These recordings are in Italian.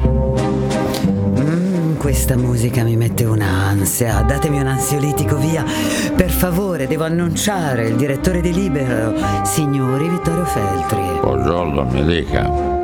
Mm, questa musica mi mette un'ansia. Datemi un ansiolitico via. Per favore, devo annunciare il direttore di Libero, signori Vittorio Feltri. Buongiorno, mi dica.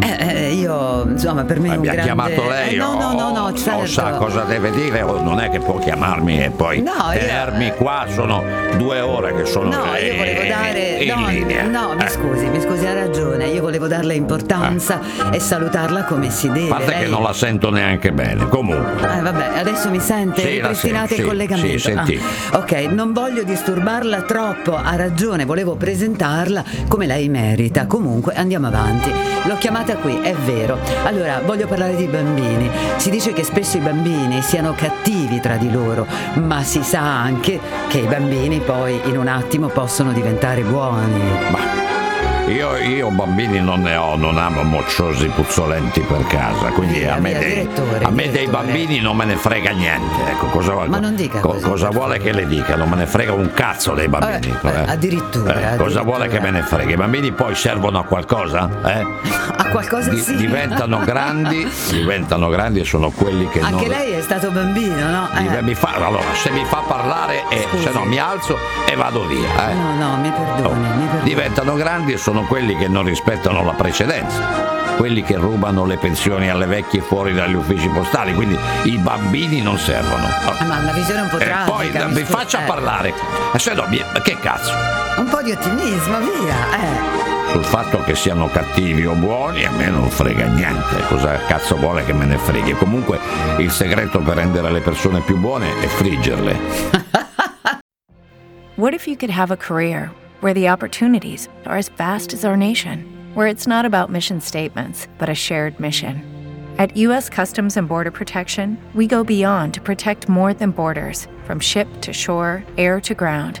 Eh, eh, io, insomma, per me è un Mi ha grande... chiamato lei? Eh, no, no, no, no, o- certo. o sa cosa deve dire o non è che può chiamarmi e poi No, io- tenermi qua, sono due ore che sono No, io volevo eh, dare. in No, linea. no, mi Eh, scusi, mi scusi, ha ragione. Io volevo darle importanza e salutarla come si deve. A parte che Lei- non la sento neanche bene, comunque. Eh, vabbè, adesso mi sente, Sì, ripristinate il sì, collegamento. sì, senti. Ah, ok, non voglio disturbarla troppo, ha ragione, volevo presentarla come lei merita. Comunque andiamo avanti. L'ho chiamata qui, è vero. Allora, voglio parlare di bambini. Si dice che spesso i bambini siano cattivi tra di loro, ma si sa anche che i bambini poi in un attimo possono diventare buoni. Ma io, io bambini non ne ho, non amo mocciosi puzzolenti per casa, quindi a me, dei, a me dei bambini non me ne frega niente. Ecco, cosa, vuole- Ma non dica così, cosa vuole che le dica? Non me ne frega un cazzo dei bambini. Eh, eh, addirittura, cosa addirittura. vuole che me ne frega? I bambini poi servono a qualcosa? Eh? Qualcosa Di- sì. diventano grandi, diventano grandi e sono quelli che non. Anche lei è stato bambino, no? Eh. Mi- fa- allora, se mi fa parlare, e Scusi. se no mi alzo e vado via. eh. No, no, mi perdoni, mi perdoni. Diventano grandi e sono quelli che non rispettano la precedenza, quelli che rubano le pensioni alle vecchie fuori dagli uffici postali, quindi i bambini non servono. Ah, Ma una visione un po' E tragica. poi mi mi scusi, faccia eh. parlare, E se no, che cazzo? Un po' di ottimismo, via. Eh. Sul fatto che siano cattivi o buoni a me non frega niente, cosa cazzo vuole che me ne freghi? Comunque il segreto per rendere le persone più buone è friggerle. What if you could have a career where the opportunities are as vast as our nation, where it's not about mission statements, but a shared mission? At U.S. Customs and Border Protection, we go beyond to protect more than borders from ship to shore, air to ground,